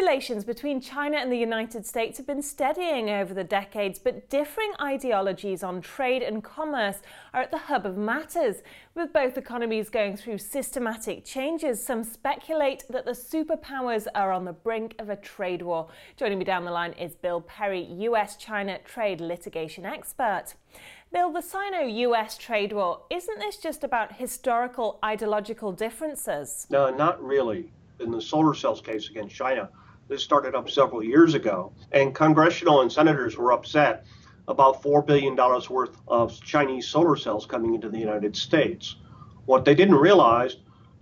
Relations between China and the United States have been steadying over the decades, but differing ideologies on trade and commerce are at the hub of matters. With both economies going through systematic changes, some speculate that the superpowers are on the brink of a trade war. Joining me down the line is Bill Perry, US China trade litigation expert. Bill, the Sino US trade war, isn't this just about historical ideological differences? No, not really in the solar cells case against China. This started up several years ago, and congressional and senators were upset about $4 billion worth of Chinese solar cells coming into the United States. What they didn't realize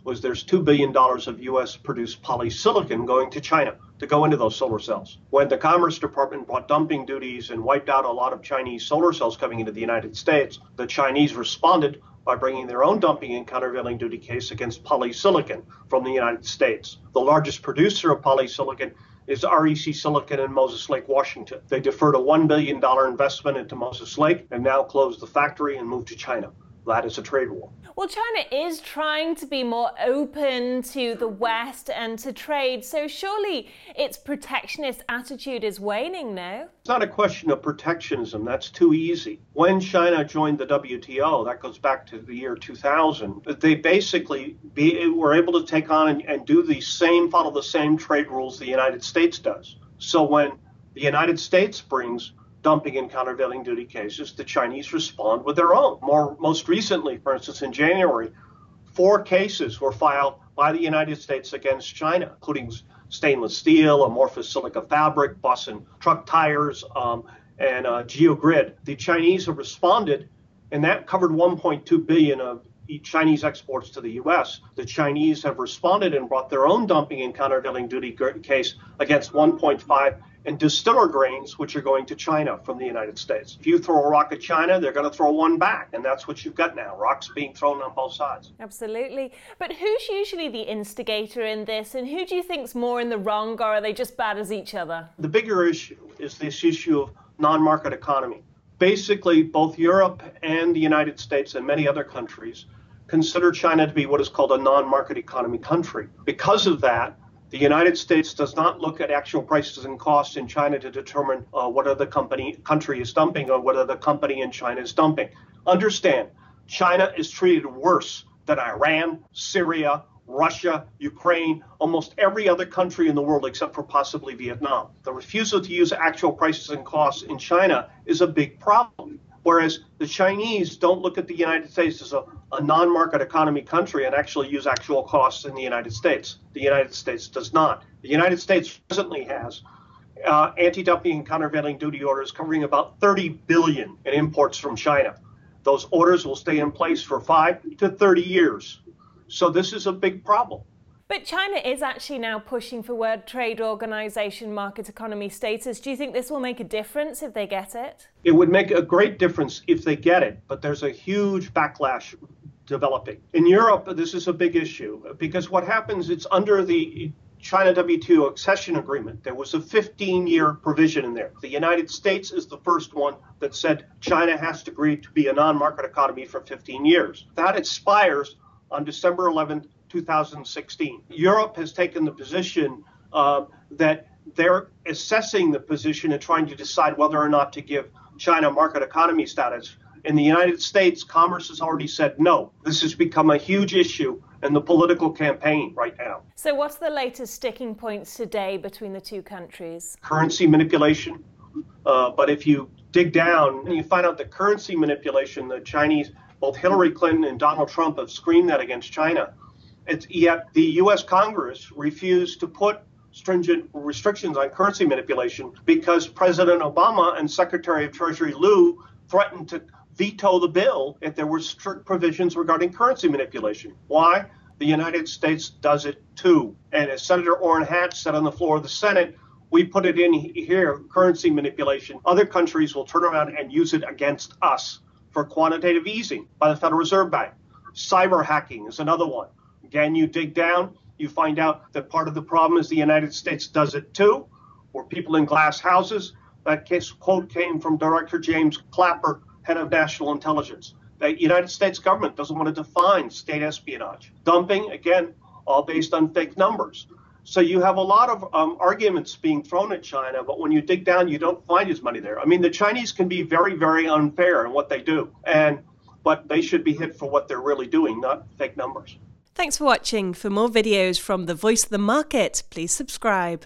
was there's $2 billion of US produced polysilicon going to China to go into those solar cells. When the Commerce Department brought dumping duties and wiped out a lot of Chinese solar cells coming into the United States, the Chinese responded by bringing their own dumping and countervailing duty case against polysilicon from the United States. The largest producer of polysilicon is REC Silicon in Moses Lake, Washington. They deferred a $1 billion investment into Moses Lake and now closed the factory and moved to China that is a trade war. Well, China is trying to be more open to the West and to trade, so surely its protectionist attitude is waning now. It's not a question of protectionism, that's too easy. When China joined the WTO, that goes back to the year 2000, they basically be, were able to take on and, and do the same, follow the same trade rules the United States does. So when the United States brings dumping and countervailing duty cases, the Chinese respond with their own. More most recently, for instance, in January, four cases were filed by the United States against China, including stainless steel, amorphous silica fabric, bus and truck tires, um, and uh, geogrid. The Chinese have responded, and that covered 1.2 billion of Chinese exports to the U.S. The Chinese have responded and brought their own dumping and countervailing duty case against 1.5 and distiller grains, which are going to China from the United States. If you throw a rock at China, they're going to throw one back, and that's what you've got now rocks being thrown on both sides. Absolutely. But who's usually the instigator in this, and who do you think's more in the wrong, or are they just bad as each other? The bigger issue is this issue of non market economy. Basically, both Europe and the United States and many other countries consider China to be what is called a non market economy country. Because of that, the United States does not look at actual prices and costs in China to determine uh, whether the company country is dumping or whether the company in China is dumping. Understand, China is treated worse than Iran, Syria, Russia, Ukraine, almost every other country in the world except for possibly Vietnam. The refusal to use actual prices and costs in China is a big problem. Whereas the Chinese don't look at the United States as a, a non market economy country and actually use actual costs in the United States. The United States does not. The United States presently has uh, anti-dumping and countervailing duty orders covering about 30 billion in imports from China. Those orders will stay in place for 5 to 30 years. So this is a big problem. But China is actually now pushing for World Trade Organization market economy status. Do you think this will make a difference if they get it? It would make a great difference if they get it, but there's a huge backlash developing. In Europe, this is a big issue because what happens, it's under the China WTO accession agreement. There was a 15 year provision in there. The United States is the first one that said China has to agree to be a non market economy for 15 years. That expires on December 11th, 2016. Europe has taken the position uh, that they're assessing the position and trying to decide whether or not to give China market economy status. In the United States, Commerce has already said no. This has become a huge issue in the political campaign right now. So, what's the latest sticking points today between the two countries? Currency manipulation. Uh, but if you dig down and you find out that currency manipulation, the Chinese, both Hillary Clinton and Donald Trump have screamed that against China. It's, yet the U.S. Congress refused to put stringent restrictions on currency manipulation because President Obama and Secretary of Treasury Lew threatened to veto the bill if there were strict provisions regarding currency manipulation. Why? The United States does it too. And as Senator Orrin Hatch said on the floor of the Senate, we put it in here, currency manipulation. Other countries will turn around and use it against us for quantitative easing by the Federal Reserve Bank. Cyber hacking is another one. Again, you dig down, you find out that part of the problem is the United States does it too, or people in glass houses. That case quote came from Director James Clapper, head of national intelligence. The United States government doesn't want to define state espionage. Dumping, again, all based on fake numbers. So you have a lot of um, arguments being thrown at China, but when you dig down, you don't find his money there. I mean, the Chinese can be very, very unfair in what they do, and but they should be hit for what they're really doing, not fake numbers. Thanks for watching. For more videos from the Voice of the Market, please subscribe.